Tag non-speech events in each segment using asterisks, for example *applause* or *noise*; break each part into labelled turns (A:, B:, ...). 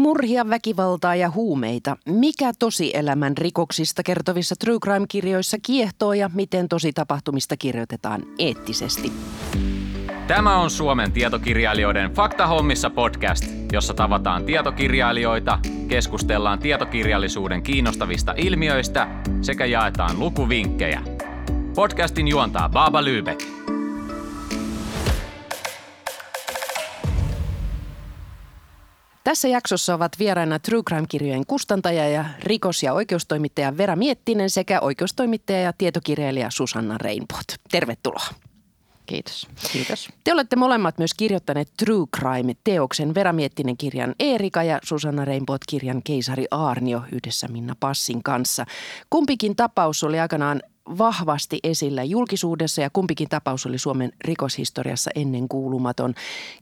A: Murhia, väkivaltaa ja huumeita. Mikä tosielämän rikoksista kertovissa True Crime-kirjoissa kiehtoo ja miten tosi tapahtumista kirjoitetaan eettisesti?
B: Tämä on Suomen tietokirjailijoiden Faktahommissa podcast, jossa tavataan tietokirjailijoita, keskustellaan tietokirjallisuuden kiinnostavista ilmiöistä sekä jaetaan lukuvinkkejä. Podcastin juontaa Baba Lübeck.
A: Tässä jaksossa ovat vieraina True Crime-kirjojen kustantaja ja rikos- ja oikeustoimittaja Vera Miettinen sekä oikeustoimittaja ja tietokirjailija Susanna Reinbot. Tervetuloa.
C: Kiitos. Kiitos.
A: Te olette molemmat myös kirjoittaneet True Crime-teoksen Vera Miettinen kirjan Eerika ja Susanna Reinbot kirjan Keisari Aarnio yhdessä Minna Passin kanssa. Kumpikin tapaus oli aikanaan vahvasti esillä julkisuudessa ja kumpikin tapaus oli Suomen rikoshistoriassa ennen kuulumaton.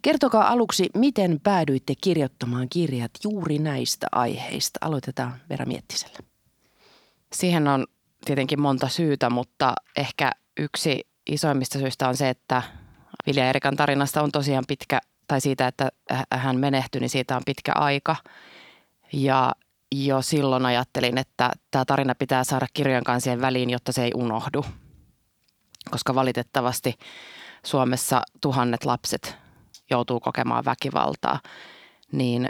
A: Kertokaa aluksi, miten päädyitte kirjoittamaan kirjat juuri näistä aiheista. Aloitetaan Vera Miettisellä.
C: Siihen on tietenkin monta syytä, mutta ehkä yksi isoimmista syistä on se, että Vilja Erikan tarinasta on tosiaan pitkä, tai siitä, että hän menehtyi, niin siitä on pitkä aika. Ja jo silloin ajattelin, että tämä tarina pitää saada kirjojen kansien väliin, jotta se ei unohdu. Koska valitettavasti Suomessa tuhannet lapset joutuu kokemaan väkivaltaa, niin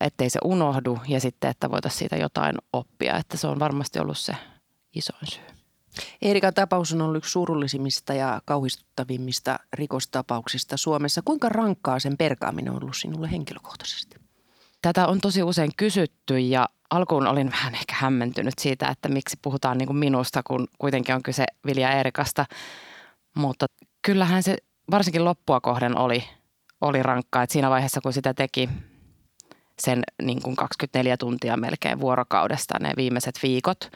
C: ettei se unohdu ja sitten, että voitaisiin siitä jotain oppia. Että se on varmasti ollut se isoin syy.
A: Eerikan tapaus on ollut yksi surullisimmista ja kauhistuttavimmista rikostapauksista Suomessa. Kuinka rankkaa sen perkaaminen on ollut sinulle henkilökohtaisesti?
C: Tätä on tosi usein kysytty ja alkuun olin vähän ehkä hämmentynyt siitä, että miksi puhutaan niin kuin minusta, kun kuitenkin on kyse Vilja Eerikasta. Mutta kyllähän se varsinkin loppua kohden oli, oli rankkaa. että siinä vaiheessa, kun sitä teki sen niin kuin 24 tuntia melkein vuorokaudesta ne viimeiset viikot.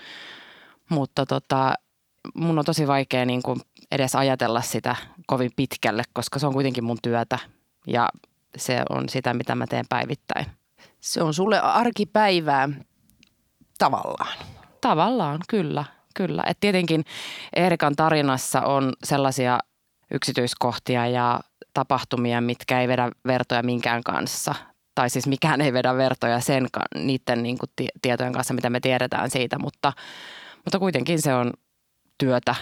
C: Mutta tota, mun on tosi vaikea niin kuin edes ajatella sitä kovin pitkälle, koska se on kuitenkin mun työtä ja se on sitä, mitä mä teen päivittäin.
A: Se on sulle arkipäivää tavallaan.
C: Tavallaan, kyllä. Kyllä. Et tietenkin Erikan tarinassa on sellaisia yksityiskohtia ja tapahtumia, mitkä ei vedä vertoja minkään kanssa. Tai siis mikään ei vedä vertoja sen, niiden niin kuin tietojen kanssa, mitä me tiedetään siitä, mutta, mutta kuitenkin se on työtä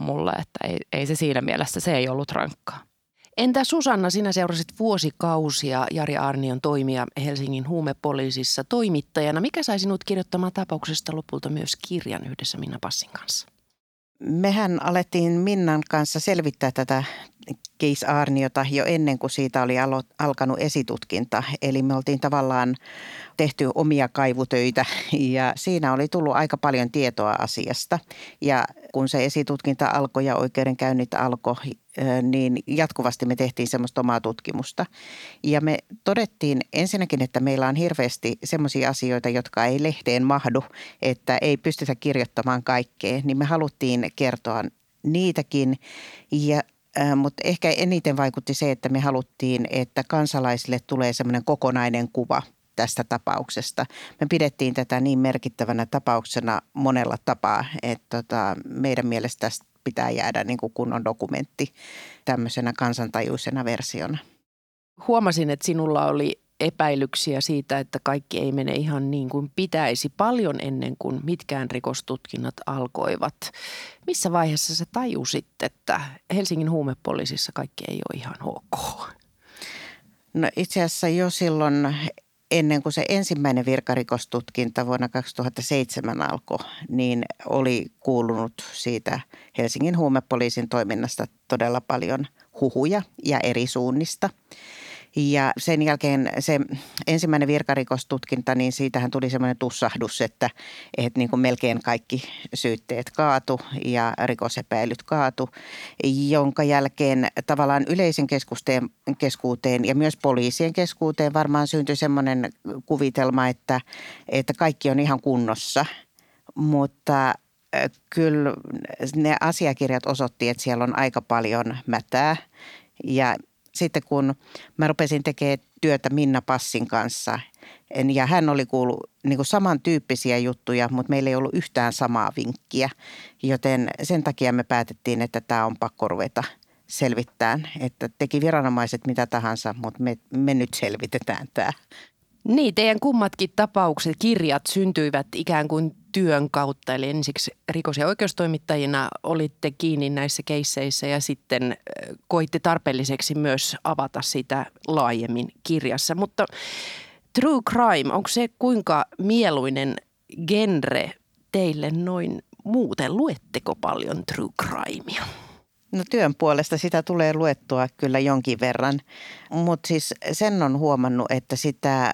C: mulle, että ei, ei se siinä mielessä, se ei ollut rankkaa.
A: Entä Susanna, sinä seurasit vuosikausia Jari Arnion toimia Helsingin huumepoliisissa toimittajana. Mikä sai sinut kirjoittamaan tapauksesta lopulta myös kirjan yhdessä Minna Passin kanssa?
D: Mehän alettiin Minnan kanssa selvittää tätä Keis Arniota jo ennen kuin siitä oli alo- alkanut esitutkinta. Eli me oltiin tavallaan tehty omia kaivutöitä ja siinä oli tullut aika paljon tietoa asiasta. Ja kun se esitutkinta alkoi ja oikeudenkäynnit alkoi, niin jatkuvasti me tehtiin semmoista omaa tutkimusta. Ja me todettiin ensinnäkin, että meillä on hirveästi semmoisia asioita, jotka ei lehteen mahdu, että ei pystytä kirjoittamaan kaikkea. Niin me haluttiin kertoa niitäkin ja mutta ehkä eniten vaikutti se, että me haluttiin, että kansalaisille tulee semmoinen kokonainen kuva tästä tapauksesta. Me pidettiin tätä niin merkittävänä tapauksena monella tapaa, että tota, meidän mielestä tästä pitää jäädä niin kuin kunnon dokumentti tämmöisenä kansantajuisena versiona.
A: Huomasin, että sinulla oli epäilyksiä siitä, että kaikki ei mene ihan niin kuin pitäisi paljon ennen kuin mitkään rikostutkinnat alkoivat. Missä vaiheessa sä tajusit, että Helsingin huumepoliisissa kaikki ei ole ihan ok?
D: No itse asiassa jo silloin ennen kuin se ensimmäinen virkarikostutkinta vuonna 2007 alkoi, niin oli kuulunut siitä Helsingin huumepoliisin toiminnasta todella paljon huhuja ja eri suunnista. Ja sen jälkeen se ensimmäinen virkarikostutkinta, niin siitähän tuli semmoinen tussahdus, että, että niin kuin melkein kaikki syytteet kaatu ja rikosepäilyt kaatu, jonka jälkeen tavallaan yleisen keskusteen, keskuuteen ja myös poliisien keskuuteen varmaan syntyi semmoinen kuvitelma, että, että kaikki on ihan kunnossa. Mutta kyllä ne asiakirjat osoitti, että siellä on aika paljon mätää ja sitten kun mä rupesin tekemään työtä Minna Passin kanssa ja hän oli kuullut niin kuin samantyyppisiä juttuja, mutta meillä ei ollut yhtään samaa vinkkiä, joten sen takia me päätettiin, että tämä on pakko ruveta selvittämään, että teki viranomaiset mitä tahansa, mutta me, me nyt selvitetään tämä.
A: Niin, teidän kummatkin tapaukset, kirjat syntyivät ikään kuin työn kautta. Eli ensiksi rikos- ja oikeustoimittajina olitte kiinni näissä keisseissä ja sitten koitte tarpeelliseksi myös avata sitä laajemmin kirjassa. Mutta true crime, onko se kuinka mieluinen genre teille noin muuten? Luetteko paljon true crimea?
D: No työn puolesta sitä tulee luettua kyllä jonkin verran, mutta siis sen on huomannut, että sitä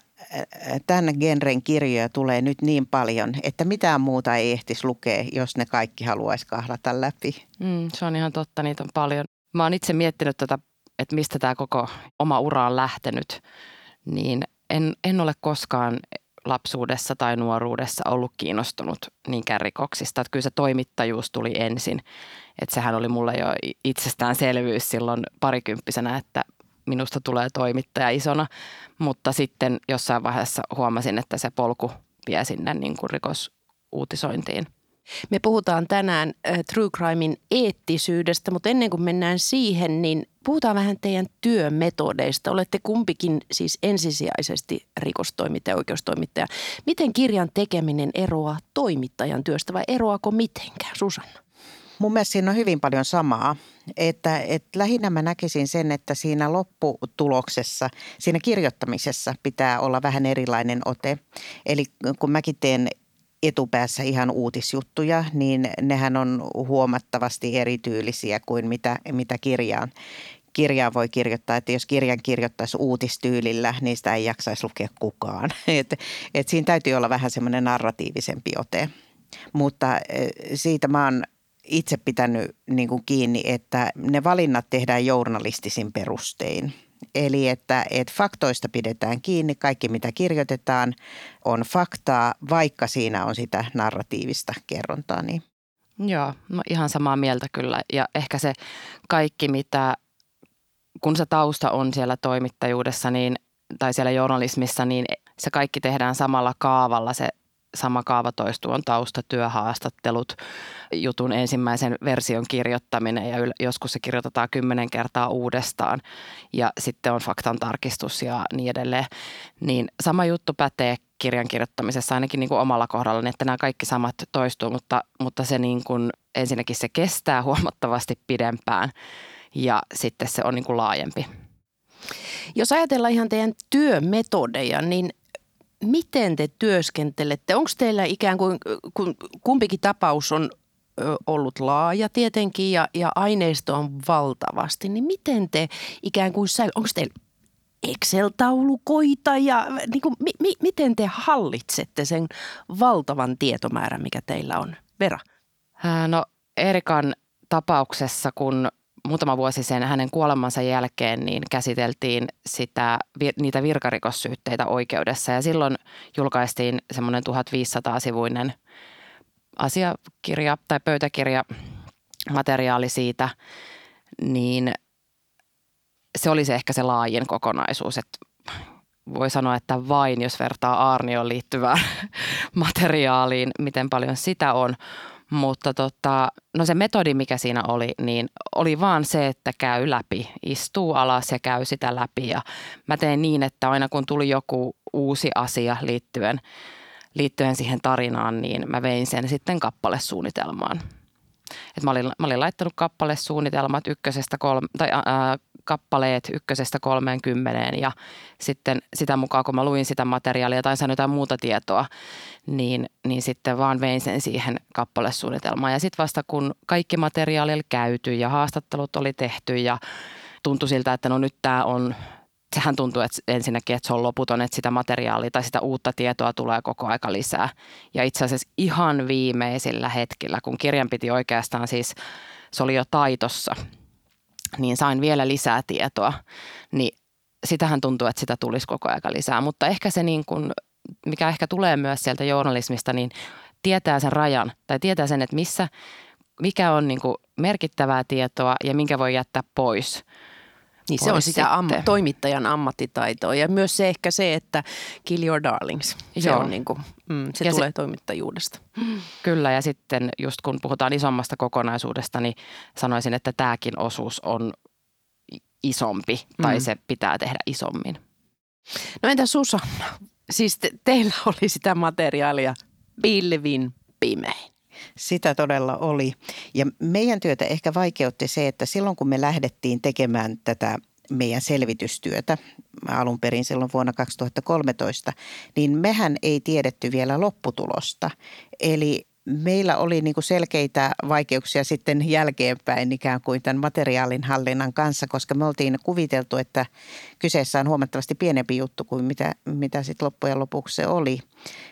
D: tämän genren kirjoja tulee nyt niin paljon, että mitään muuta ei ehtisi lukea, jos ne kaikki haluaisi kahlata läpi.
C: Mm, se on ihan totta, niitä on paljon. Mä oon itse miettinyt tätä, että mistä tämä koko oma ura on lähtenyt, niin en, en ole koskaan lapsuudessa tai nuoruudessa ollut kiinnostunut niinkään rikoksista. Että kyllä se toimittajuus tuli ensin. Että sehän oli mulle jo itsestäänselvyys silloin parikymppisenä, että minusta tulee toimittaja isona. Mutta sitten jossain vaiheessa huomasin, että se polku vie sinne niin kuin rikosuutisointiin –
A: me puhutaan tänään äh, True Crimein eettisyydestä, mutta ennen kuin mennään siihen, niin puhutaan vähän teidän työmetodeista. Olette kumpikin siis ensisijaisesti rikostoimittaja ja oikeustoimittaja. Miten kirjan tekeminen eroaa toimittajan työstä vai eroako mitenkään, Susanna?
D: Mun mielestä siinä on hyvin paljon samaa. Että, että lähinnä mä näkisin sen, että siinä lopputuloksessa, siinä kirjoittamisessa pitää olla vähän erilainen ote. Eli kun mäkin teen etupäässä ihan uutisjuttuja, niin nehän on huomattavasti erityylisiä kuin mitä, mitä kirjaan, kirjaan voi kirjoittaa. Että jos kirjan kirjoittaisi uutistyylillä, niin sitä ei jaksaisi lukea kukaan. *laughs* Et, et siinä täytyy olla vähän semmoinen narratiivisempi ote. Mutta e, siitä mä oon itse pitänyt niin kuin kiinni, että ne valinnat tehdään journalistisin perustein – Eli että, että faktoista pidetään kiinni, kaikki mitä kirjoitetaan on faktaa, vaikka siinä on sitä narratiivista kerrontaa. Niin.
C: Joo, no ihan samaa mieltä kyllä. Ja ehkä se kaikki, mitä, kun se tausta on siellä toimittajuudessa niin, tai siellä journalismissa, niin se kaikki tehdään samalla kaavalla. Se sama kaava toistuu, on taustatyöhaastattelut, jutun ensimmäisen version kirjoittaminen ja joskus se kirjoitetaan kymmenen kertaa uudestaan ja sitten on faktan tarkistus ja niin edelleen. Niin sama juttu pätee kirjan kirjoittamisessa ainakin niin kuin omalla kohdalla, että nämä kaikki samat toistuu, mutta, mutta se niin kuin, ensinnäkin se kestää huomattavasti pidempään ja sitten se on niin kuin laajempi.
A: Jos ajatellaan ihan teidän työmetodeja, niin miten te työskentelette? Onko teillä ikään kuin, kun kumpikin tapaus on ollut laaja tietenkin ja, ja aineisto on valtavasti, niin miten te ikään kuin, onko teillä Excel-taulukoita ja niin kuin, mi, mi, miten te hallitsette sen valtavan tietomäärän, mikä teillä on? Vera?
C: No Erikan tapauksessa, kun muutama vuosi sen hänen kuolemansa jälkeen niin käsiteltiin sitä, niitä virkarikossyytteitä oikeudessa. Ja silloin julkaistiin semmoinen 1500-sivuinen asiakirja tai pöytäkirja materiaali siitä, niin se oli se ehkä se laajin kokonaisuus, että voi sanoa, että vain jos vertaa Aarnioon liittyvään *laughs* materiaaliin, miten paljon sitä on, mutta tota, no se metodi, mikä siinä oli, niin oli vaan se, että käy läpi, istuu alas ja käy sitä läpi. Ja mä tein niin, että aina kun tuli joku uusi asia liittyen, liittyen siihen tarinaan, niin mä vein sen sitten kappalesuunnitelmaan. Et mä, olin, mä olin laittanut kappalesuunnitelmat ykkösestä kolme, tai ää, kappaleet ykkösestä kolmeenkymmeneen ja sitten sitä mukaan, kun mä luin sitä materiaalia tai sain jotain muuta tietoa, niin, niin sitten vaan vein sen siihen kappalesuunnitelmaan. Ja sitten vasta kun kaikki materiaali oli käyty ja haastattelut oli tehty ja tuntui siltä, että no nyt tämä on sehän tuntuu että ensinnäkin, että se on loputon, että sitä materiaalia tai sitä uutta tietoa tulee koko aika lisää. Ja itse asiassa ihan viimeisillä hetkillä, kun kirjan piti oikeastaan siis, se oli jo taitossa, niin sain vielä lisää tietoa, niin sitähän tuntuu, että sitä tulisi koko aika lisää. Mutta ehkä se niin kuin, mikä ehkä tulee myös sieltä journalismista, niin tietää sen rajan tai tietää sen, että missä, mikä on niin kuin merkittävää tietoa ja minkä voi jättää pois –
A: niin se on sitä am- toimittajan ammattitaitoa ja myös se ehkä se, että kill your darlings. Se, Joo. on niin kuin, mm, se ja tulee se, toimittajuudesta.
C: Kyllä ja sitten just kun puhutaan isommasta kokonaisuudesta, niin sanoisin, että tämäkin osuus on isompi tai mm. se pitää tehdä isommin.
A: No entä Susanna? Siis te, teillä oli sitä materiaalia pilvin pimein.
D: Sitä todella oli. Ja meidän työtä ehkä vaikeutti se, että silloin kun me lähdettiin tekemään tätä meidän selvitystyötä alun perin silloin vuonna 2013, niin mehän ei tiedetty vielä lopputulosta. Eli meillä oli niin kuin selkeitä vaikeuksia sitten jälkeenpäin ikään kuin tämän materiaalin hallinnan kanssa, koska me oltiin kuviteltu, että kyseessä on huomattavasti pienempi juttu kuin mitä, mitä sitten loppujen lopuksi se oli.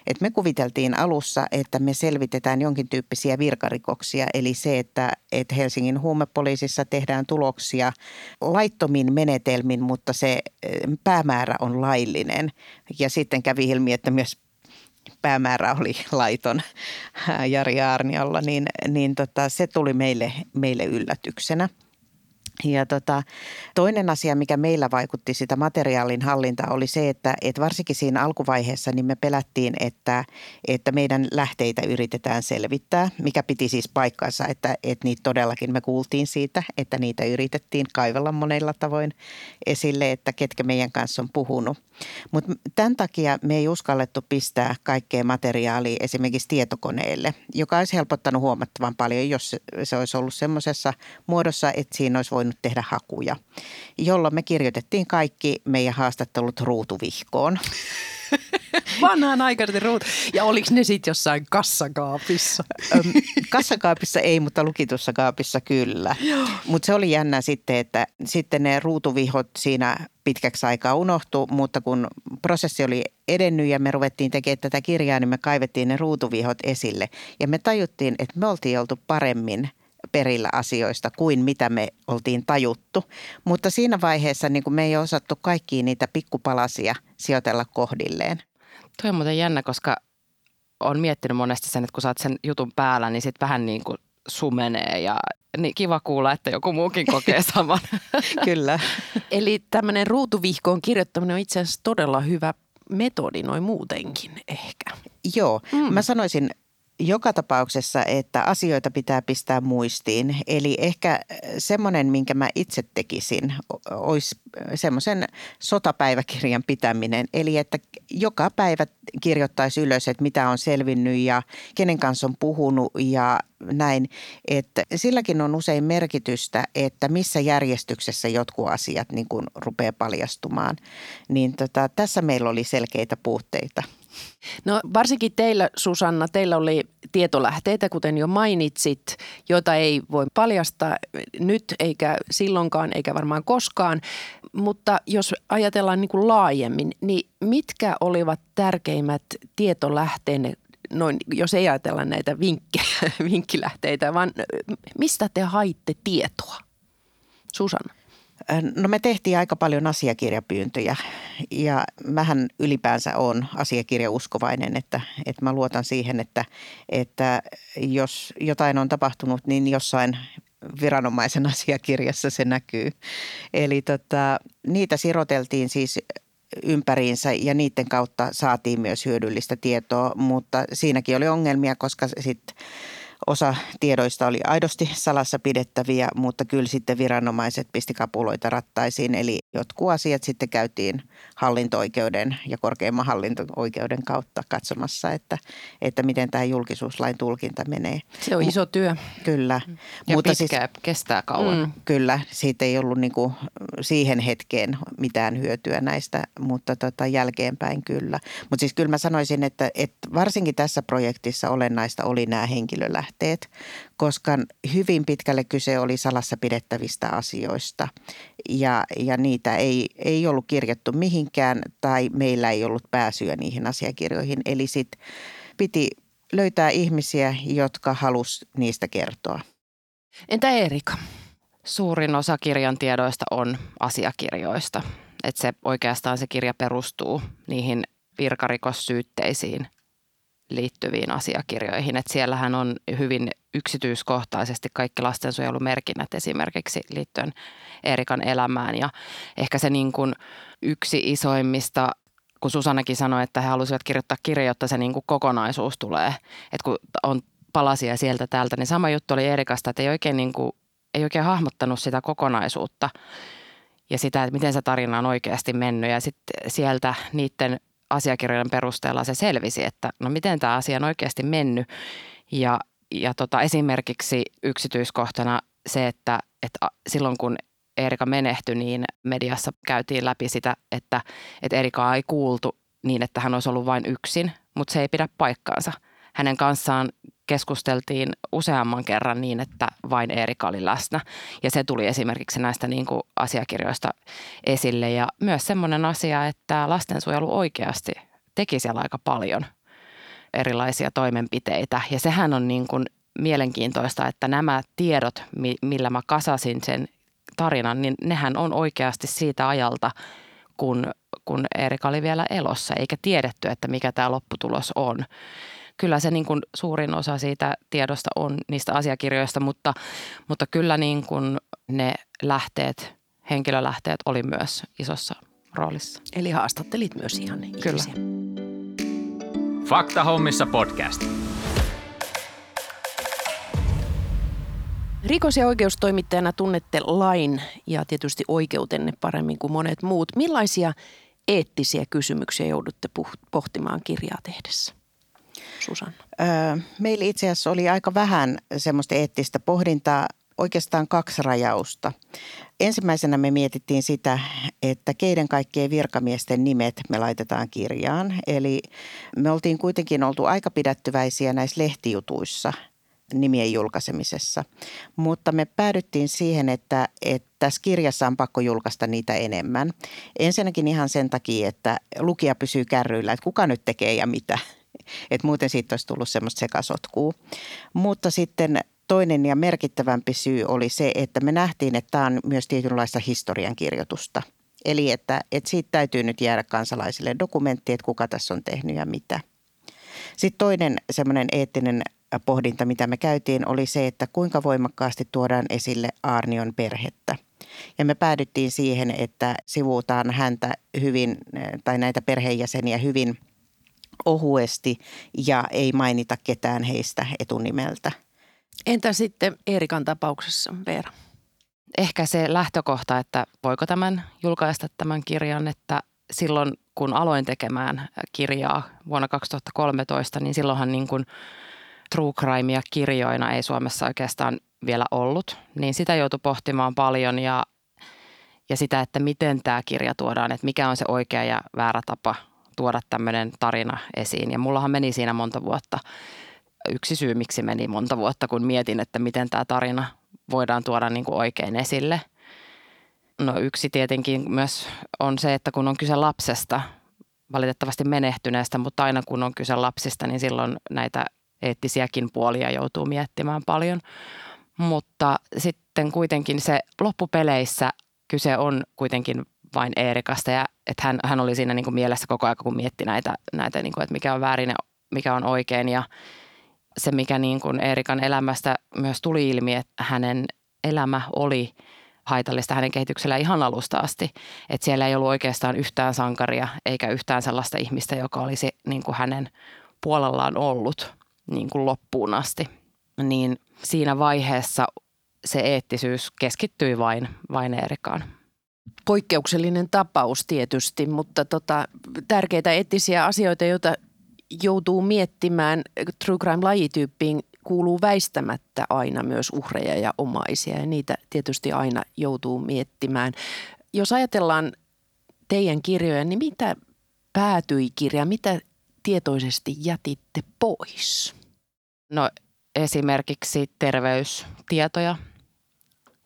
D: Et me kuviteltiin alussa, että me selvitetään jonkin tyyppisiä virkarikoksia, eli se, että, että Helsingin huumepoliisissa tehdään tuloksia laittomin menetelmin, mutta se eh, päämäärä on laillinen. Ja sitten kävi ilmi, että myös päämäärä oli laiton Jari Aarniolla, niin, niin tota, se tuli meille, meille yllätyksenä. Ja tota, toinen asia, mikä meillä vaikutti sitä materiaalin hallinta oli se, että, että varsinkin siinä alkuvaiheessa niin me pelättiin, että, että meidän lähteitä yritetään selvittää, mikä piti siis paikkansa, että, että niitä todellakin me kuultiin siitä, että niitä yritettiin kaivella monella tavoin esille, että ketkä meidän kanssa on puhunut. Mutta tämän takia me ei uskallettu pistää kaikkea materiaalia esimerkiksi tietokoneelle, joka olisi helpottanut huomattavan paljon, jos se olisi ollut semmoisessa muodossa, että siinä olisi voinut tehdä hakuja, jolloin me kirjoitettiin kaikki meidän haastattelut ruutuvihkoon. *laughs*
A: Vanhaan aikaisesti ruut. Ja oliko ne sitten jossain kassakaapissa?
D: kassakaapissa ei, mutta lukitussa kaapissa kyllä. Mutta se oli jännä sitten, että sitten ne ruutuvihot siinä pitkäksi aikaa unohtu, mutta kun prosessi oli edennyt ja me ruvettiin tekemään tätä kirjaa, niin me kaivettiin ne ruutuvihot esille. Ja me tajuttiin, että me oltiin oltu paremmin perillä asioista kuin mitä me oltiin tajuttu. Mutta siinä vaiheessa niin kuin me ei osattu kaikkia niitä pikkupalasia sijoitella kohdilleen.
C: Tuo on muuten jännä, koska on miettinyt monesti sen, että kun saat sen jutun päällä, niin sitten vähän niin kuin sumenee ja niin kiva kuulla, että joku muukin kokee *laughs* saman.
D: Kyllä.
A: Eli tämmöinen ruutuvihkoon kirjoittaminen on itse asiassa todella hyvä metodi noin muutenkin ehkä.
D: Joo, mm. mä sanoisin joka tapauksessa, että asioita pitää pistää muistiin. Eli ehkä semmoinen, minkä mä itse tekisin, olisi semmoisen sotapäiväkirjan pitäminen. Eli että joka päivä kirjoittaisi ylös, että mitä on selvinnyt ja kenen kanssa on puhunut ja näin. Että silläkin on usein merkitystä, että missä järjestyksessä jotkut asiat niin kuin rupeaa paljastumaan. Niin tota, tässä meillä oli selkeitä puutteita.
A: No varsinkin teillä, Susanna, teillä oli tietolähteitä, kuten jo mainitsit, joita ei voi paljastaa nyt eikä silloinkaan eikä varmaan koskaan. Mutta jos ajatellaan niin kuin laajemmin, niin mitkä olivat tärkeimmät tietolähteenne noin, jos ei ajatella näitä vinkkejä, *laughs* vinkkilähteitä, vaan mistä te haitte tietoa? Susanna.
D: No me tehtiin aika paljon asiakirjapyyntöjä ja mähän ylipäänsä on asiakirjauskovainen, että, että mä luotan siihen, että, että jos jotain on tapahtunut, niin jossain viranomaisen *laughs* asiakirjassa se näkyy. Eli tota, niitä siroteltiin siis ympäriinsä ja niiden kautta saatiin myös hyödyllistä tietoa, mutta siinäkin oli ongelmia, koska sitten Osa tiedoista oli aidosti salassa pidettäviä, mutta kyllä sitten viranomaiset pisti kapuloita rattaisiin. Eli jotkut asiat sitten käytiin hallinto-oikeuden ja korkeimman hallinto-oikeuden kautta katsomassa, että, että miten tämä julkisuuslain tulkinta menee.
A: Se on iso työ.
D: Kyllä.
C: Ja mutta pitkää, siis, kestää kauan. Mm.
D: Kyllä, siitä ei ollut niin kuin siihen hetkeen mitään hyötyä näistä, mutta tota jälkeenpäin kyllä. Mutta siis kyllä mä sanoisin, että, että varsinkin tässä projektissa olennaista oli nämä henkilölähteet lähteet, koska hyvin pitkälle kyse oli salassa pidettävistä asioista ja, ja niitä ei, ei ollut kirjattu mihinkään tai meillä ei ollut pääsyä niihin asiakirjoihin. Eli sitten piti löytää ihmisiä, jotka halus niistä kertoa.
A: Entä Erika?
C: Suurin osa kirjan tiedoista on asiakirjoista. Että se oikeastaan se kirja perustuu niihin virkarikossyytteisiin – liittyviin asiakirjoihin. Että siellähän on hyvin yksityiskohtaisesti kaikki lastensuojelumerkinnät esimerkiksi liittyen Erikan elämään. Ja ehkä se niin kuin yksi isoimmista, kun Susannakin sanoi, että he halusivat kirjoittaa kirja, jotta se niin kuin kokonaisuus tulee. Että kun on palasia sieltä täältä, niin sama juttu oli Erikasta, että ei oikein, niin kuin, ei oikein hahmottanut sitä kokonaisuutta ja sitä, että miten se tarina on oikeasti mennyt. Ja sitten sieltä niiden asiakirjojen perusteella se selvisi, että no miten tämä asia on oikeasti mennyt. Ja, ja tota, esimerkiksi yksityiskohtana se, että, että silloin kun Erika menehtyi, niin mediassa käytiin läpi sitä, että, että Erika ei kuultu niin, että hän olisi ollut vain yksin, mutta se ei pidä paikkaansa. Hänen kanssaan keskusteltiin useamman kerran niin, että vain Erika oli läsnä. Ja se tuli esimerkiksi näistä niin kuin asiakirjoista esille. Ja myös semmoinen asia, että lastensuojelu oikeasti teki siellä aika paljon erilaisia toimenpiteitä. Ja sehän on niin kuin mielenkiintoista, että nämä tiedot, millä mä kasasin sen tarinan, niin nehän on oikeasti siitä ajalta, kun, kun Erika oli vielä elossa, eikä tiedetty, että mikä tämä lopputulos on. Kyllä se niin kuin suurin osa siitä tiedosta on niistä asiakirjoista, mutta, mutta kyllä niin kuin ne lähteet, henkilölähteet oli myös isossa roolissa.
A: Eli haastattelit myös ihan ihmisiä.
C: Kyllä.
B: Fakta hommissa podcast.
A: Rikos- ja oikeustoimittajana tunnette lain ja tietysti oikeutenne paremmin kuin monet muut. Millaisia eettisiä kysymyksiä joudutte pohtimaan kirjaa tehdessä? Susanna.
D: Meillä itse asiassa oli aika vähän semmoista eettistä pohdintaa, oikeastaan kaksi rajausta. Ensimmäisenä me mietittiin sitä, että keiden kaikkien virkamiesten nimet me laitetaan kirjaan. Eli me oltiin kuitenkin oltu aika pidättyväisiä näissä lehtijutuissa – nimien julkaisemisessa. Mutta me päädyttiin siihen, että, että tässä kirjassa on pakko julkaista niitä enemmän. Ensinnäkin ihan sen takia, että lukija pysyy kärryillä, että kuka nyt tekee ja mitä. Että muuten siitä olisi tullut semmoista sekasotkua. Mutta sitten toinen ja merkittävämpi syy oli se, että me nähtiin, että tämä on myös tietynlaista historiankirjoitusta. Eli että, että siitä täytyy nyt jäädä kansalaisille dokumentti, että kuka tässä on tehnyt ja mitä. Sitten toinen semmoinen eettinen pohdinta, mitä me käytiin, oli se, että kuinka voimakkaasti tuodaan esille Arnion perhettä. Ja me päädyttiin siihen, että sivuutaan häntä hyvin, tai näitä perheenjäseniä hyvin ohuesti ja ei mainita ketään heistä etunimeltä.
A: Entä sitten Eerikan tapauksessa, Veera?
C: Ehkä se lähtökohta, että voiko tämän julkaista tämän kirjan, että silloin kun aloin tekemään kirjaa vuonna 2013, niin silloinhan niin kuin – true crimea kirjoina ei Suomessa oikeastaan vielä ollut, niin sitä joutui pohtimaan paljon ja, ja sitä, että miten tämä kirja tuodaan, että mikä on se oikea ja väärä tapa tuoda tämmöinen tarina esiin. Ja mullahan meni siinä monta vuotta. Yksi syy, miksi meni monta vuotta, kun mietin, että miten tämä tarina voidaan tuoda niin kuin oikein esille. No yksi tietenkin myös on se, että kun on kyse lapsesta, valitettavasti menehtyneestä, mutta aina kun on kyse lapsista, niin silloin näitä eettisiäkin puolia joutuu miettimään paljon. Mutta sitten kuitenkin se loppupeleissä kyse on kuitenkin vain Eerikasta ja että hän, hän oli siinä niin kuin mielessä koko ajan, kun mietti näitä, näitä niin kuin, että mikä on väärin ja mikä on oikein ja se, mikä niin kuin Eerikan elämästä myös tuli ilmi, että hänen elämä oli haitallista hänen kehityksellä ihan alusta asti. Että siellä ei ollut oikeastaan yhtään sankaria eikä yhtään sellaista ihmistä, joka olisi niin kuin hänen puolellaan ollut niin kuin loppuun asti. Niin siinä vaiheessa se eettisyys keskittyi vain, vain Eerikaan.
A: Poikkeuksellinen tapaus tietysti, mutta tota, tärkeitä eettisiä asioita, joita joutuu miettimään true crime-lajityyppiin kuuluu väistämättä aina myös uhreja ja omaisia ja niitä tietysti aina joutuu miettimään. Jos ajatellaan teidän kirjoja, niin mitä päätyi kirja, mitä tietoisesti jätitte pois?
C: No esimerkiksi terveystietoja,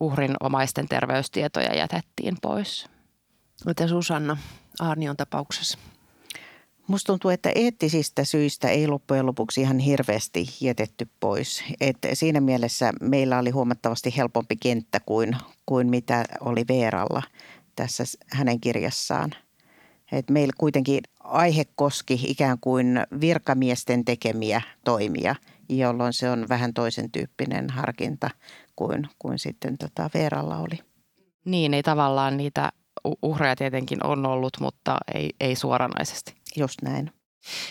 C: uhrin omaisten terveystietoja jätettiin pois.
A: Mitä Susanna Arnion tapauksessa?
D: Musta tuntuu, että eettisistä syistä ei loppujen lopuksi ihan hirveästi jätetty pois. Et siinä mielessä meillä oli huomattavasti helpompi kenttä kuin, kuin mitä oli Veeralla tässä hänen kirjassaan. Et meillä kuitenkin aihe koski ikään kuin virkamiesten tekemiä toimia – jolloin se on vähän toisen tyyppinen harkinta kuin, kuin sitten tota Veeralla oli.
C: Niin, ei tavallaan niitä uhreja tietenkin on ollut, mutta ei, ei suoranaisesti.
D: Just näin.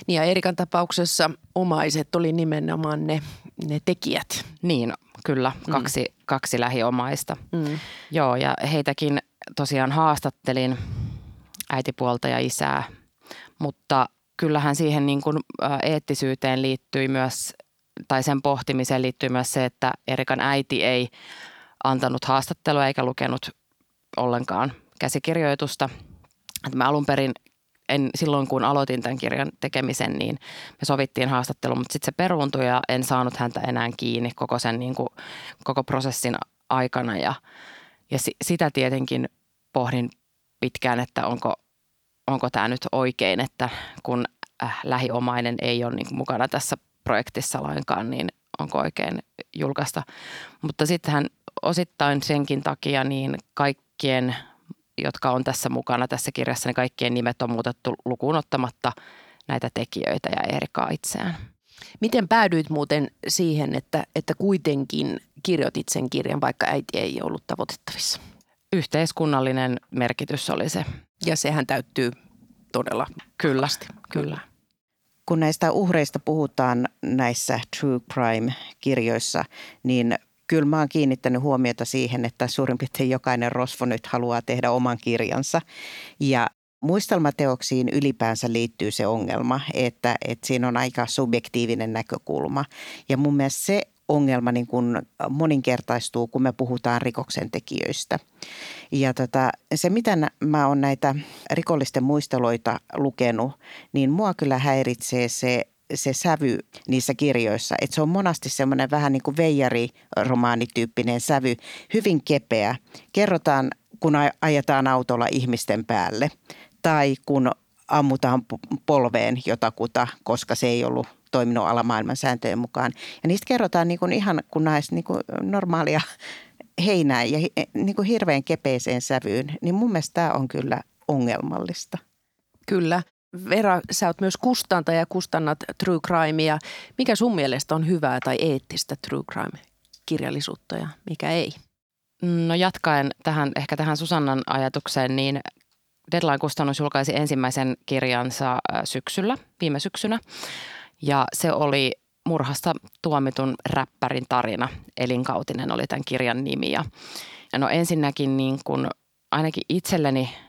A: Niin ja Erikan tapauksessa omaiset oli nimenomaan ne, ne tekijät.
C: Niin, kyllä. Mm. Kaksi, mm. kaksi lähiomaista. Mm. Joo, ja heitäkin tosiaan haastattelin äitipuolta ja isää. mutta kyllähän siihen niin kuin eettisyyteen liittyy myös, tai sen pohtimiseen liittyy myös se, että Erikan äiti ei antanut haastattelua eikä lukenut ollenkaan käsikirjoitusta. Että mä alun perin en, silloin kun aloitin tämän kirjan tekemisen, niin me sovittiin haastattelu, mutta sitten se peruuntui ja en saanut häntä enää kiinni koko sen niin kuin, koko prosessin aikana. Ja, ja si, sitä tietenkin pohdin pitkään, että onko, onko tämä nyt oikein, että kun äh, lähiomainen ei ole niin mukana tässä projektissa lainkaan, niin onko oikein julkaista. Mutta sittenhän osittain senkin takia niin kaikkien jotka on tässä mukana tässä kirjassa, niin kaikkien nimet on muutettu lukuun ottamatta näitä tekijöitä ja Erikaa itseään.
A: Miten päädyit muuten siihen, että, että kuitenkin kirjoitit sen kirjan, vaikka äiti ei ollut tavoitettavissa?
C: Yhteiskunnallinen merkitys oli se.
A: Ja sehän täyttyy todella
C: Kyllä, kyllä.
D: Kun näistä uhreista puhutaan näissä true crime-kirjoissa, niin kyllä mä oon kiinnittänyt huomiota siihen, että suurin piirtein jokainen rosvo nyt haluaa tehdä oman kirjansa. Ja muistelmateoksiin ylipäänsä liittyy se ongelma, että, että siinä on aika subjektiivinen näkökulma. Ja mun mielestä se ongelma niin kuin moninkertaistuu, kun me puhutaan rikoksentekijöistä. Ja tota, se, mitä mä oon näitä rikollisten muisteloita lukenut, niin mua kyllä häiritsee se se sävy niissä kirjoissa. Että se on monasti semmoinen vähän niin kuin veijari-romaanityyppinen sävy, hyvin kepeä. Kerrotaan, kun ajetaan autolla ihmisten päälle tai kun ammutaan polveen jotakuta, koska se ei ollut toiminut alamaailman sääntöjen mukaan. Ja niistä kerrotaan niin kuin ihan kun näistä niin kuin normaalia *laughs* heinää ja niin kuin hirveän kepeeseen sävyyn. Niin mun mielestä tämä on kyllä ongelmallista.
A: Kyllä. Vera, sä oot myös kustantaja ja kustannat true crimea. Mikä sun mielestä on hyvää tai eettistä true crime-kirjallisuutta ja mikä ei?
C: No jatkaen tähän, ehkä tähän Susannan ajatukseen, niin Deadline-kustannus julkaisi ensimmäisen kirjansa syksyllä, viime syksynä. Ja se oli murhasta tuomitun räppärin tarina. Elinkautinen oli tämän kirjan nimi. Ja no ensinnäkin niin kuin ainakin itselleni –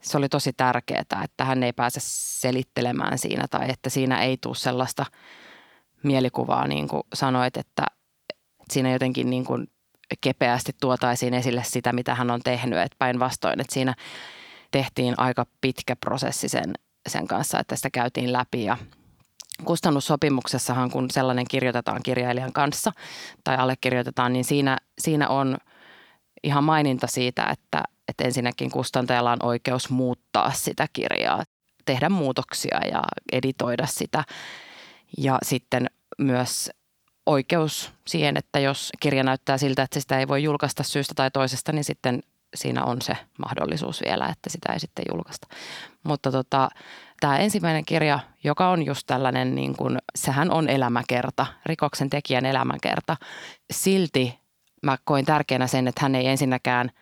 C: se oli tosi tärkeää, että hän ei pääse selittelemään siinä tai että siinä ei tule sellaista mielikuvaa, niin kuin sanoit, että siinä jotenkin niin kuin kepeästi tuotaisiin esille sitä, mitä hän on tehnyt. Että päinvastoin, että siinä tehtiin aika pitkä prosessi sen, sen kanssa, että sitä käytiin läpi ja kustannussopimuksessahan, kun sellainen kirjoitetaan kirjailijan kanssa tai allekirjoitetaan, niin siinä, siinä on ihan maininta siitä, että – että ensinnäkin kustantajalla on oikeus muuttaa sitä kirjaa, tehdä muutoksia ja editoida sitä. Ja sitten myös oikeus siihen, että jos kirja näyttää siltä, että sitä ei voi julkaista syystä tai toisesta, niin sitten siinä on se mahdollisuus vielä, että sitä ei sitten julkaista. Mutta tota, tämä ensimmäinen kirja, joka on just tällainen, niin kuin, sehän on elämäkerta, rikoksen tekijän elämäkerta. Silti mä koin tärkeänä sen, että hän ei ensinnäkään –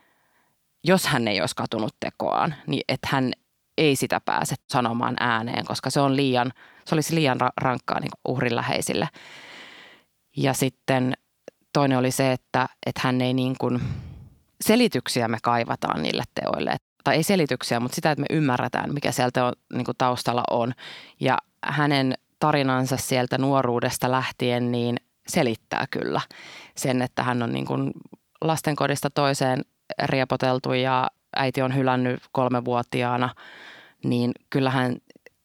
C: jos hän ei olisi katunut tekoaan, niin että hän ei sitä pääse sanomaan ääneen, koska se on liian, se olisi liian rankkaa niin uhrin läheisille. Ja sitten toinen oli se, että, että hän ei niin kuin, selityksiä me kaivataan niille teoille. Tai ei selityksiä, mutta sitä, että me ymmärretään, mikä sieltä on, niin kuin taustalla on. Ja hänen tarinansa sieltä nuoruudesta lähtien, niin selittää kyllä sen, että hän on niin kuin lastenkodista toiseen riepoteltu ja äiti on hylännyt kolmevuotiaana, niin kyllähän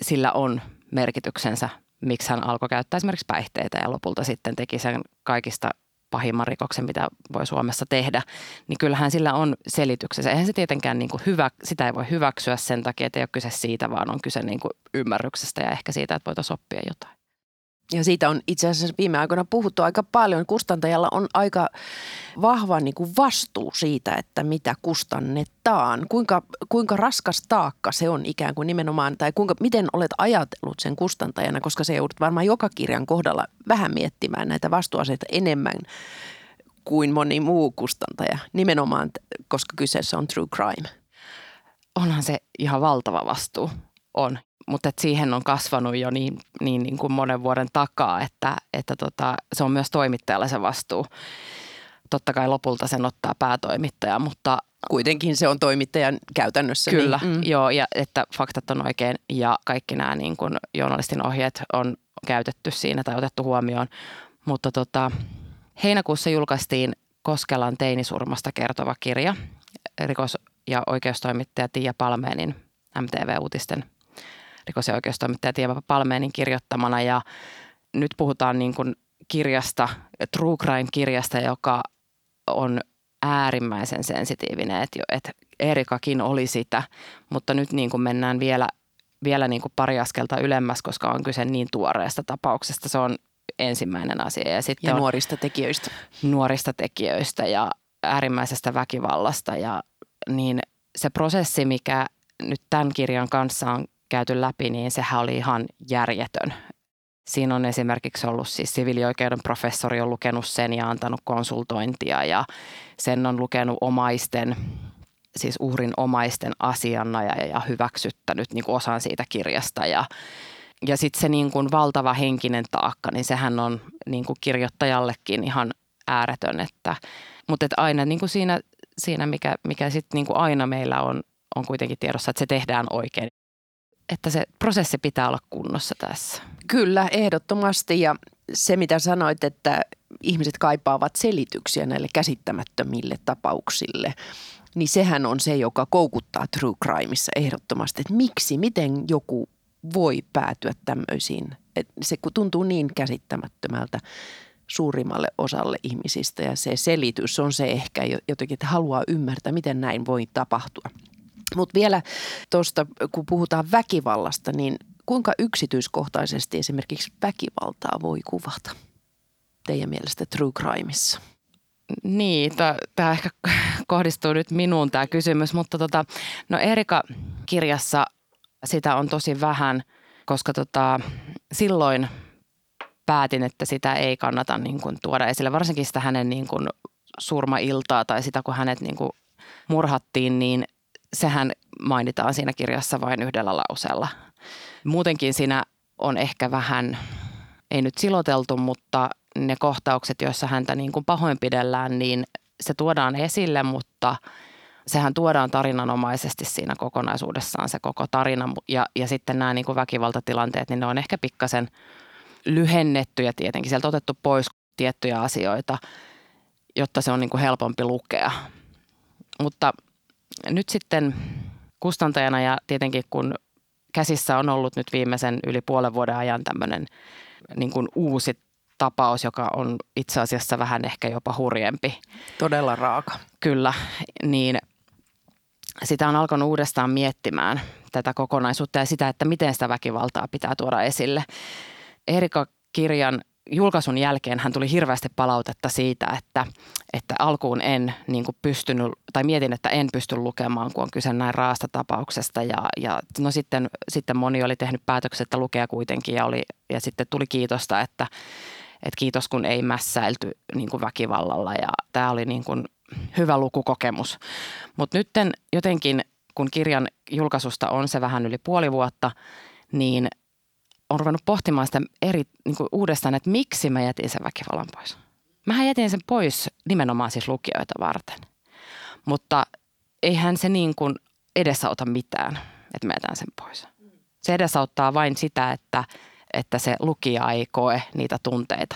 C: sillä on merkityksensä, miksi hän alkoi käyttää esimerkiksi päihteitä ja lopulta sitten teki sen kaikista pahimman rikoksen, mitä voi Suomessa tehdä, niin kyllähän sillä on selityksessä. Eihän se tietenkään niin kuin hyvä, sitä ei voi hyväksyä sen takia, että ei ole kyse siitä, vaan on kyse niin kuin ymmärryksestä ja ehkä siitä, että voitaisiin oppia jotain.
A: Ja siitä on itse asiassa viime aikoina puhuttu aika paljon. Kustantajalla on aika vahva niin kuin vastuu siitä, että mitä kustannetaan. Kuinka, kuinka raskas taakka se on ikään kuin nimenomaan, tai kuinka, miten olet ajatellut sen kustantajana, koska se joudut varmaan joka kirjan kohdalla vähän miettimään näitä vastuuasioita enemmän kuin moni muu kustantaja. Nimenomaan, koska kyseessä on true crime.
C: Onhan se ihan valtava vastuu. On mutta et siihen on kasvanut jo niin, niin, niin kuin monen vuoden takaa, että, että tota, se on myös toimittajalle se vastuu. Totta kai lopulta sen ottaa päätoimittaja, mutta
A: kuitenkin se on toimittajan käytännössä.
C: Kyllä,
A: niin,
C: mm. joo, ja että faktat on oikein ja kaikki nämä niin kuin journalistin ohjeet on käytetty siinä tai otettu huomioon. Mutta tota, heinäkuussa julkaistiin Koskelan teinisurmasta kertova kirja, rikos- ja oikeustoimittaja Tiia Palmeenin MTV-uutisten rikos- ja oikeustoimittaja Tiia Palmeenin kirjoittamana ja nyt puhutaan niin kuin kirjasta, True Crime-kirjasta, joka on äärimmäisen sensitiivinen, että, että Erikakin oli sitä, mutta nyt niin kuin mennään vielä, vielä niin kuin pari askelta ylemmäs, koska on kyse niin tuoreesta tapauksesta. Se on ensimmäinen asia.
A: Ja,
C: sitten
A: ja nuorista tekijöistä.
C: Nuorista tekijöistä ja äärimmäisestä väkivallasta. Ja niin se prosessi, mikä nyt tämän kirjan kanssa on käyty läpi, niin sehän oli ihan järjetön. Siinä on esimerkiksi ollut siis siviilioikeuden professori on lukenut sen ja antanut konsultointia ja sen on lukenut omaisten, siis uhrin omaisten asiana ja, hyväksyttänyt niin kuin osan siitä kirjasta ja ja sitten se niin kuin valtava henkinen taakka, niin sehän on niin kuin kirjoittajallekin ihan ääretön. Että, mutta että aina niin kuin siinä, siinä, mikä, mikä sitten niin kuin aina meillä on, on kuitenkin tiedossa, että se tehdään oikein että se prosessi pitää olla kunnossa tässä.
A: Kyllä, ehdottomasti. Ja se, mitä sanoit, että ihmiset kaipaavat selityksiä näille käsittämättömille tapauksille, niin sehän on se, joka koukuttaa true crimeissa ehdottomasti. Että miksi, miten joku voi päätyä tämmöisiin. Et se kun tuntuu niin käsittämättömältä suurimmalle osalle ihmisistä ja se selitys on se ehkä jotenkin, että haluaa ymmärtää, miten näin voi tapahtua. Mutta vielä tuosta, kun puhutaan väkivallasta, niin kuinka yksityiskohtaisesti esimerkiksi väkivaltaa voi kuvata teidän mielestä True Crimeissa?
C: Niin, tämä ehkä kohdistuu nyt minuun tämä kysymys, mutta tota, no Erika kirjassa sitä on tosi vähän, koska tota, silloin päätin, että sitä ei kannata niin kuin tuoda esille, varsinkin sitä hänen niin kuin surmailtaa tai sitä, kun hänet niin kuin murhattiin, niin sehän mainitaan siinä kirjassa vain yhdellä lauseella. Muutenkin siinä on ehkä vähän, ei nyt siloteltu, mutta ne kohtaukset, joissa häntä niin kuin pahoinpidellään, niin se tuodaan esille, mutta sehän tuodaan tarinanomaisesti siinä kokonaisuudessaan se koko tarina. Ja, ja sitten nämä niin kuin väkivaltatilanteet, niin ne on ehkä pikkasen lyhennetty ja tietenkin sieltä otettu pois tiettyjä asioita, jotta se on niin kuin helpompi lukea. Mutta nyt sitten kustantajana ja tietenkin kun käsissä on ollut nyt viimeisen yli puolen vuoden ajan tämmöinen niin kuin uusi tapaus, joka on itse asiassa vähän ehkä jopa hurjempi.
A: Todella raaka.
C: Kyllä, niin sitä on alkanut uudestaan miettimään tätä kokonaisuutta ja sitä, että miten sitä väkivaltaa pitää tuoda esille. Erika kirjan julkaisun jälkeen hän tuli hirveästi palautetta siitä, että, että alkuun en niin kuin pystynyt, tai mietin, että en pysty lukemaan, kun on kyse näin raasta tapauksesta. Ja, ja no sitten, sitten moni oli tehnyt päätöksen, että lukea kuitenkin, ja, oli, ja sitten tuli kiitosta, että, että kiitos kun ei mässäilty niin kuin väkivallalla. Ja tämä oli niin kuin hyvä lukukokemus. Mutta nyt jotenkin, kun kirjan julkaisusta on se vähän yli puoli vuotta, niin – on ruvennut pohtimaan sitä eri, niin kuin uudestaan, että miksi mä jätin sen väkivallan pois. Mähän jätin sen pois nimenomaan siis lukijoita varten. Mutta eihän se niin kuin edesauta mitään, että mä jätän sen pois. Se edesauttaa vain sitä, että, että se lukija ei koe niitä tunteita.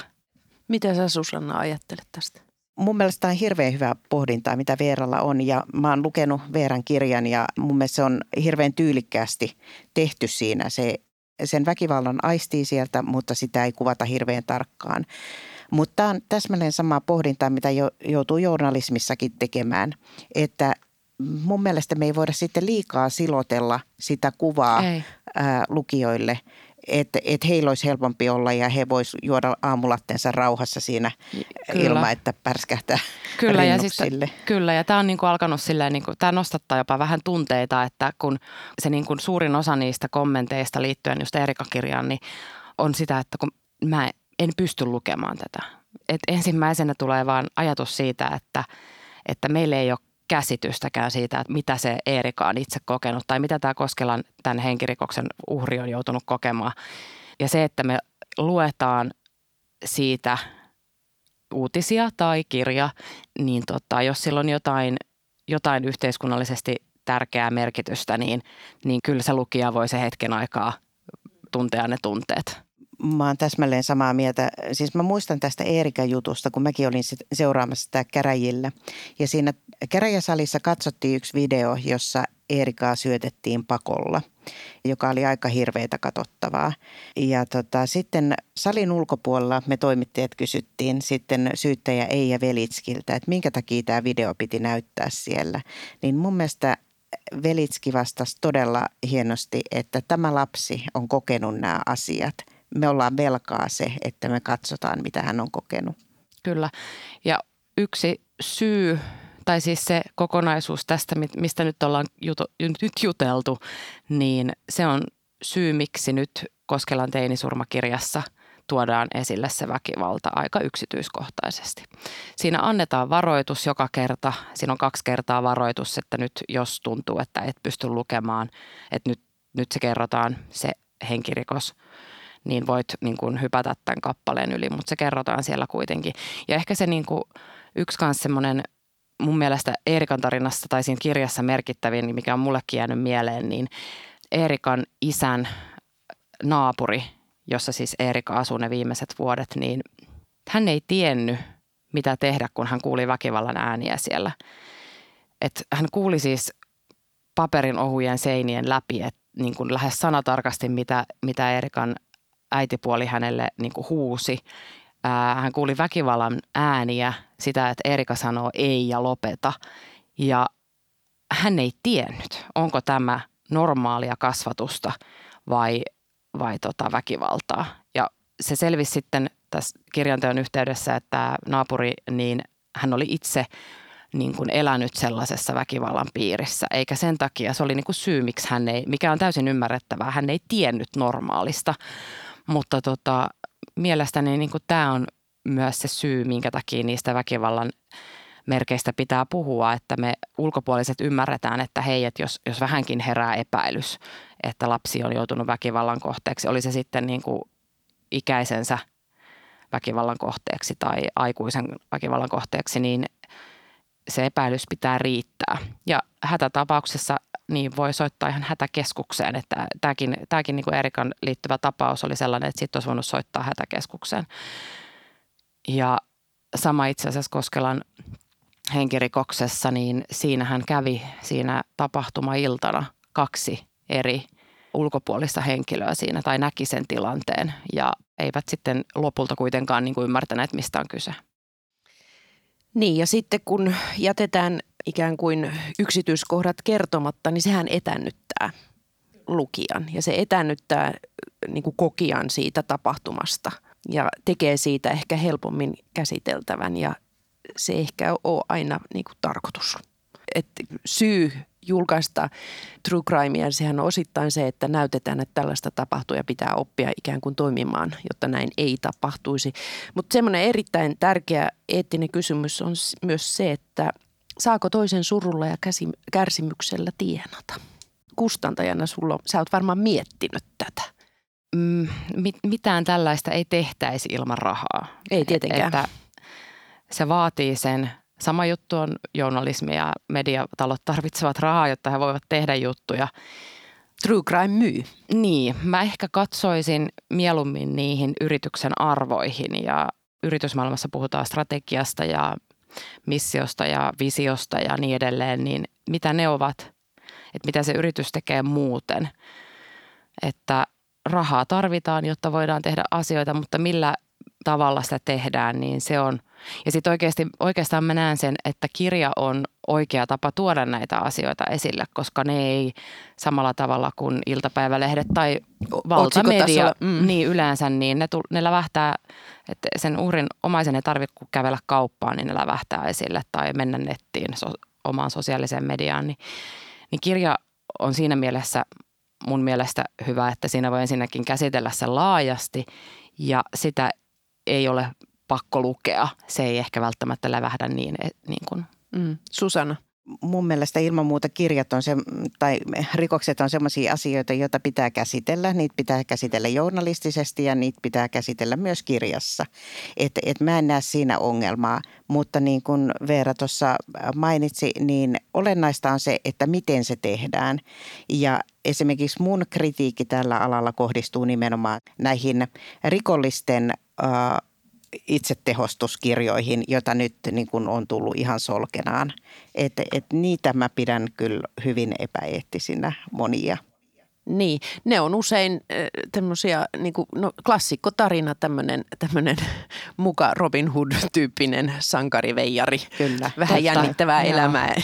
A: Mitä sä Susanna ajattelet tästä?
D: Mun mielestä on hirveän hyvä pohdintaa, mitä Veeralla on ja mä oon lukenut Veeran kirjan ja mun mielestä se on hirveän tyylikkäästi tehty siinä. Se sen väkivallan aistii sieltä, mutta sitä ei kuvata hirveän tarkkaan. Mutta tämä on täsmälleen sama pohdinta, mitä jo, joutuu journalismissakin tekemään, että mun mielestä me ei voida sitten liikaa silotella sitä kuvaa ää, lukijoille, että et heillä olisi helpompi olla ja he vois juoda aamulattensa rauhassa siinä kyllä. ilman, että pärskähtää
C: Kyllä ja, siis, kyllä, ja tämä on niinku alkanut silleen, niinku, tämä nostattaa jopa vähän tunteita, että kun se niinku suurin osa niistä kommenteista liittyen just Erika-kirjaan, niin on sitä, että kun mä en pysty lukemaan tätä. Et ensimmäisenä tulee vaan ajatus siitä, että, että meille ei ole käsitystäkään siitä, että mitä se Eerika on itse kokenut tai mitä tämä Koskelan tämän henkirikoksen uhri on joutunut kokemaan. Ja se, että me luetaan siitä uutisia tai kirja, niin tota, jos sillä on jotain jotain yhteiskunnallisesti tärkeää merkitystä, niin, niin kyllä se lukija voi se hetken aikaa tuntea ne tunteet.
D: Mä oon täsmälleen samaa mieltä. Siis mä muistan tästä Eerikan jutusta, kun mäkin olin seuraamassa sitä käräjillä. Ja siinä käräjäsalissa katsottiin yksi video, jossa Eerikaa syötettiin pakolla, joka oli aika hirveitä katsottavaa. Ja tota, sitten salin ulkopuolella me toimittajat kysyttiin sitten syyttäjä Eija Velitskiltä, että minkä takia tämä video piti näyttää siellä. Niin mun mielestä Velitski vastasi todella hienosti, että tämä lapsi on kokenut nämä asiat. Me ollaan velkaa se, että me katsotaan, mitä hän on kokenut.
C: Kyllä. Ja yksi syy, tai siis se kokonaisuus tästä, mistä nyt ollaan jutu, nyt juteltu, niin se on syy, miksi nyt Koskelan teinisurmakirjassa – tuodaan esille se väkivalta aika yksityiskohtaisesti. Siinä annetaan varoitus joka kerta. Siinä on kaksi kertaa varoitus, että nyt jos tuntuu, että et pysty lukemaan, että nyt, nyt se kerrotaan se henkirikos, niin voit niin kuin hypätä tämän kappaleen yli, mutta se kerrotaan siellä kuitenkin. Ja ehkä se niin kuin, yksi kanssa semmoinen mun mielestä Eerikan tarinassa tai siinä kirjassa merkittävin, mikä on mullekin jäänyt mieleen, niin Eerikan isän naapuri – jossa siis Eerika asui ne viimeiset vuodet, niin hän ei tiennyt, mitä tehdä, kun hän kuuli väkivallan ääniä siellä. Et hän kuuli siis paperin ohujen seinien läpi, että niin lähes sanatarkasti, mitä, mitä Eerikan äitipuoli hänelle niin kuin huusi. Hän kuuli väkivallan ääniä, sitä, että Erika sanoo ei ja lopeta. Ja hän ei tiennyt, onko tämä normaalia kasvatusta vai vai tota väkivaltaa. Ja se selvisi sitten tässä kirjanteon yhteydessä, että naapuri, niin hän oli itse niin kuin elänyt sellaisessa väkivallan piirissä, eikä sen takia, se oli niin kuin syy, miksi hän ei, mikä on täysin ymmärrettävää, hän ei tiennyt normaalista, mutta tota, mielestäni niin tämä on myös se syy, minkä takia niistä väkivallan merkeistä pitää puhua, että me ulkopuoliset ymmärretään, että hei, että jos, jos vähänkin herää epäilys, että lapsi on joutunut väkivallan kohteeksi, oli se sitten niin kuin ikäisensä väkivallan kohteeksi tai aikuisen väkivallan kohteeksi, niin se epäilys pitää riittää. Ja hätätapauksessa niin voi soittaa ihan hätäkeskukseen, että tämäkin, tämäkin niin kuin Erikan liittyvä tapaus oli sellainen, että sitten olisi voinut soittaa hätäkeskukseen. Ja sama itse asiassa Koskelan henkirikoksessa, niin siinähän kävi siinä tapahtuma-iltana kaksi eri ulkopuolista henkilöä siinä tai näki sen tilanteen ja eivät sitten lopulta kuitenkaan niin kuin ymmärtäneet, mistä on kyse.
A: Niin ja sitten kun jätetään ikään kuin yksityiskohdat kertomatta, niin sehän etännyttää lukijan ja se etännyttää niin kuin kokijan siitä tapahtumasta ja tekee siitä ehkä helpommin käsiteltävän ja se ehkä ole aina niin kuin tarkoitus. Et syy julkaista true crimea, sehän on osittain se, että näytetään, että tällaista tapahtuu ja pitää oppia ikään kuin toimimaan, jotta näin ei tapahtuisi. Mutta semmoinen erittäin tärkeä eettinen kysymys on myös se, että saako toisen surulla ja kärsimyksellä tienata? Kustantajana sulla, sä oot varmaan miettinyt tätä.
C: Mm, mitään tällaista ei tehtäisi ilman rahaa.
A: Ei tietenkään. Että
C: se vaatii sen. Sama juttu on journalismi ja mediatalot tarvitsevat rahaa, jotta he voivat tehdä juttuja.
A: True crime myy.
C: Niin, mä ehkä katsoisin mieluummin niihin yrityksen arvoihin ja yritysmaailmassa puhutaan strategiasta ja missiosta ja visiosta ja niin edelleen, niin mitä ne ovat, että mitä se yritys tekee muuten. Että rahaa tarvitaan, jotta voidaan tehdä asioita, mutta millä tavalla sitä tehdään, niin se on. Ja sitten oikeasti, oikeastaan mä näen sen, että kirja on oikea tapa tuoda näitä asioita esille, koska ne ei samalla tavalla kuin iltapäivälehdet tai valtamedia, mm. niin yleensä, niin ne, ne lävähtää, että sen uhrin omaisen ei tarvitse kävellä kauppaan, niin ne lävähtää esille tai mennä nettiin so, omaan sosiaaliseen mediaan. Niin, niin kirja on siinä mielessä mun mielestä hyvä, että siinä voi ensinnäkin käsitellä sen laajasti ja sitä ei ole pakko lukea. Se ei ehkä välttämättä lävähdä niin, niin kuin.
A: Mm. Susanna?
D: mun mielestä ilman muuta kirjat on se, tai rikokset on sellaisia asioita, joita pitää käsitellä. Niitä pitää käsitellä journalistisesti ja niitä pitää käsitellä myös kirjassa. Et, et mä en näe siinä ongelmaa, mutta niin kuin Veera tuossa mainitsi, niin olennaista on se, että miten se tehdään. Ja esimerkiksi mun kritiikki tällä alalla kohdistuu nimenomaan näihin rikollisten äh, itsetehostuskirjoihin, jota nyt niin kuin on tullut ihan solkenaan. Et, et niitä mä pidän kyllä hyvin epäeettisinä monia.
A: Niin, ne on usein äh, tämmöisiä, niin kuin, no klassikkotarina, tämmöinen, tämmöinen *laughs* muka Robin Hood-tyyppinen sankariveijari.
D: Kyllä.
A: Vähän
C: Totta.
A: jännittävää
C: Joo.
A: elämää.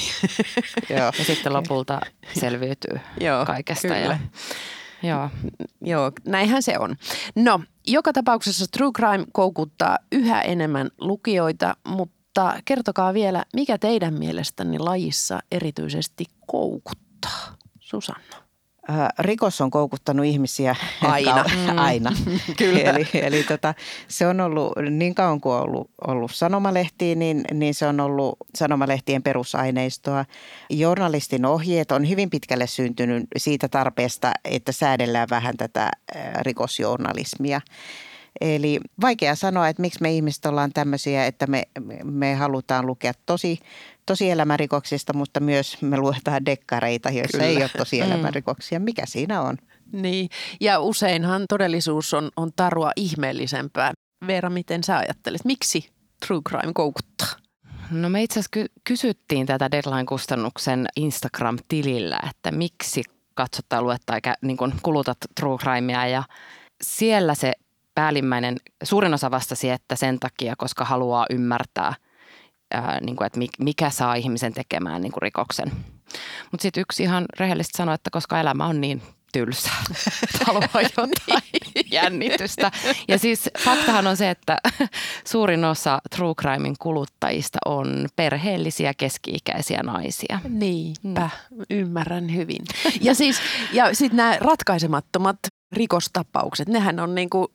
D: Joo.
C: Ja sitten lopulta selviytyy
A: Joo,
C: kaikesta.
A: kyllä.
C: Ja, joo.
A: Joo, näinhän se on. No, joka tapauksessa True Crime koukuttaa yhä enemmän lukijoita, mutta kertokaa vielä, mikä teidän mielestänne lajissa erityisesti koukuttaa? Susanna.
D: Äh, Rikos on koukuttanut ihmisiä *laughs*
A: Aina.
D: kau- aina. *laughs*
A: Kyllä.
D: Eli, eli tota, se on ollut niin kauan kuin on ollut, ollut sanomalehtiä, niin, niin se on ollut sanomalehtien perusaineistoa. Journalistin ohjeet on hyvin pitkälle syntynyt siitä tarpeesta, että säädellään vähän tätä äh, rikosjournalismia. Eli vaikea sanoa, että miksi me ihmiset ollaan tämmöisiä, että me, me halutaan lukea tosi, tosielämärikoksista, mutta myös me luetaan dekkareita, joissa
A: Kyllä.
D: ei ole tosielämärikoksia. Mikä siinä on?
A: Niin, ja useinhan todellisuus on, on tarua ihmeellisempää. Veera, miten sä ajattelet? Miksi True Crime koukuttaa?
C: No me itse asiassa ky- kysyttiin tätä Deadline-kustannuksen Instagram-tilillä, että miksi katsot tai luet tai kä- niin kun kulutat True Crimea ja siellä se päällimmäinen, suurin osa vastasi, että sen takia, koska haluaa ymmärtää, ää, niin kuin, että mi- mikä saa ihmisen tekemään niin kuin rikoksen. Mutta sitten yksi ihan rehellisesti sanoi, että koska elämä on niin tylsää, että haluaa jotain jännitystä. Ja siis faktahan on se, että *laughs* suurin osa True Crimein kuluttajista on perheellisiä keski-ikäisiä naisia.
A: Niinpä, ymmärrän hyvin. *laughs* Ja siis, ja sitten nämä ratkaisemattomat rikostapaukset, nehän on niinku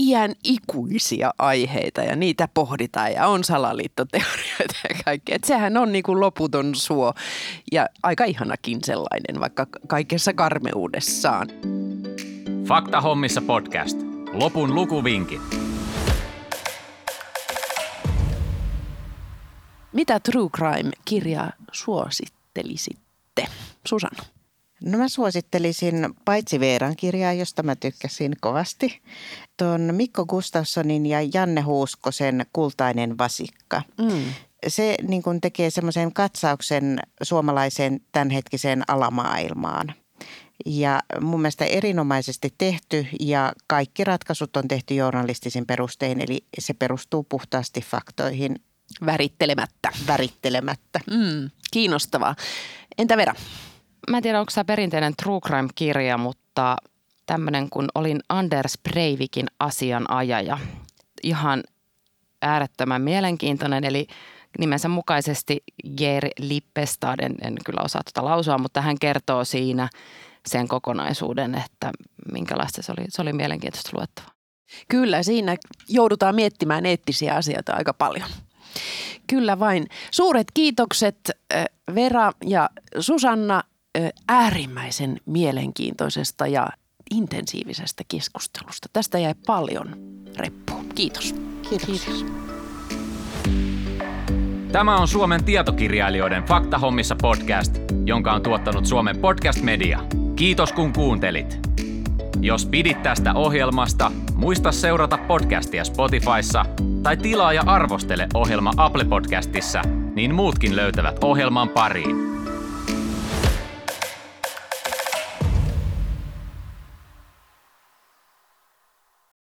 A: iän ikuisia aiheita ja niitä pohditaan ja on salaliittoteorioita ja kaikkea. Et sehän on niinku loputon suo ja aika ihanakin sellainen, vaikka kaikessa karmeudessaan.
B: Fakta hommissa podcast. Lopun lukuvinkit.
A: Mitä True Crime-kirjaa suosittelisitte? Susanna.
D: No mä suosittelisin paitsi Veeran kirjaa, josta mä tykkäsin kovasti, tuon Mikko Gustafssonin ja Janne Huuskosen Kultainen vasikka.
A: Mm.
D: Se niin kun tekee semmoisen katsauksen suomalaiseen tämänhetkiseen alamaailmaan. Ja mun mielestä erinomaisesti tehty ja kaikki ratkaisut on tehty journalistisin perustein, eli se perustuu puhtaasti faktoihin
A: Värittelemättä.
D: värittelemättä.
A: Mm. Kiinnostavaa. Entä Vera?
C: Mä en tiedä, onko tämä perinteinen True Crime-kirja, mutta tämmöinen kun olin Anders Breivikin asianajaja. Ihan äärettömän mielenkiintoinen, eli nimensä mukaisesti Geir Lippestad, en, en kyllä osaa tuota lausua, mutta hän kertoo siinä sen kokonaisuuden, että minkälaista se oli. Se oli mielenkiintoista luettavaa.
A: Kyllä, siinä joudutaan miettimään eettisiä asioita aika paljon. Kyllä vain. Suuret kiitokset äh, Vera ja Susanna äärimmäisen mielenkiintoisesta ja intensiivisestä keskustelusta. Tästä jäi paljon reppuun. Kiitos.
D: Kiitos.
C: Kiitos.
B: Tämä on Suomen tietokirjailijoiden Fakta hommissa podcast, jonka on tuottanut Suomen Podcast Media. Kiitos kun kuuntelit. Jos pidit tästä ohjelmasta, muista seurata podcastia Spotifyssa tai tilaa ja arvostele ohjelma Apple Podcastissa, niin muutkin löytävät ohjelman pariin.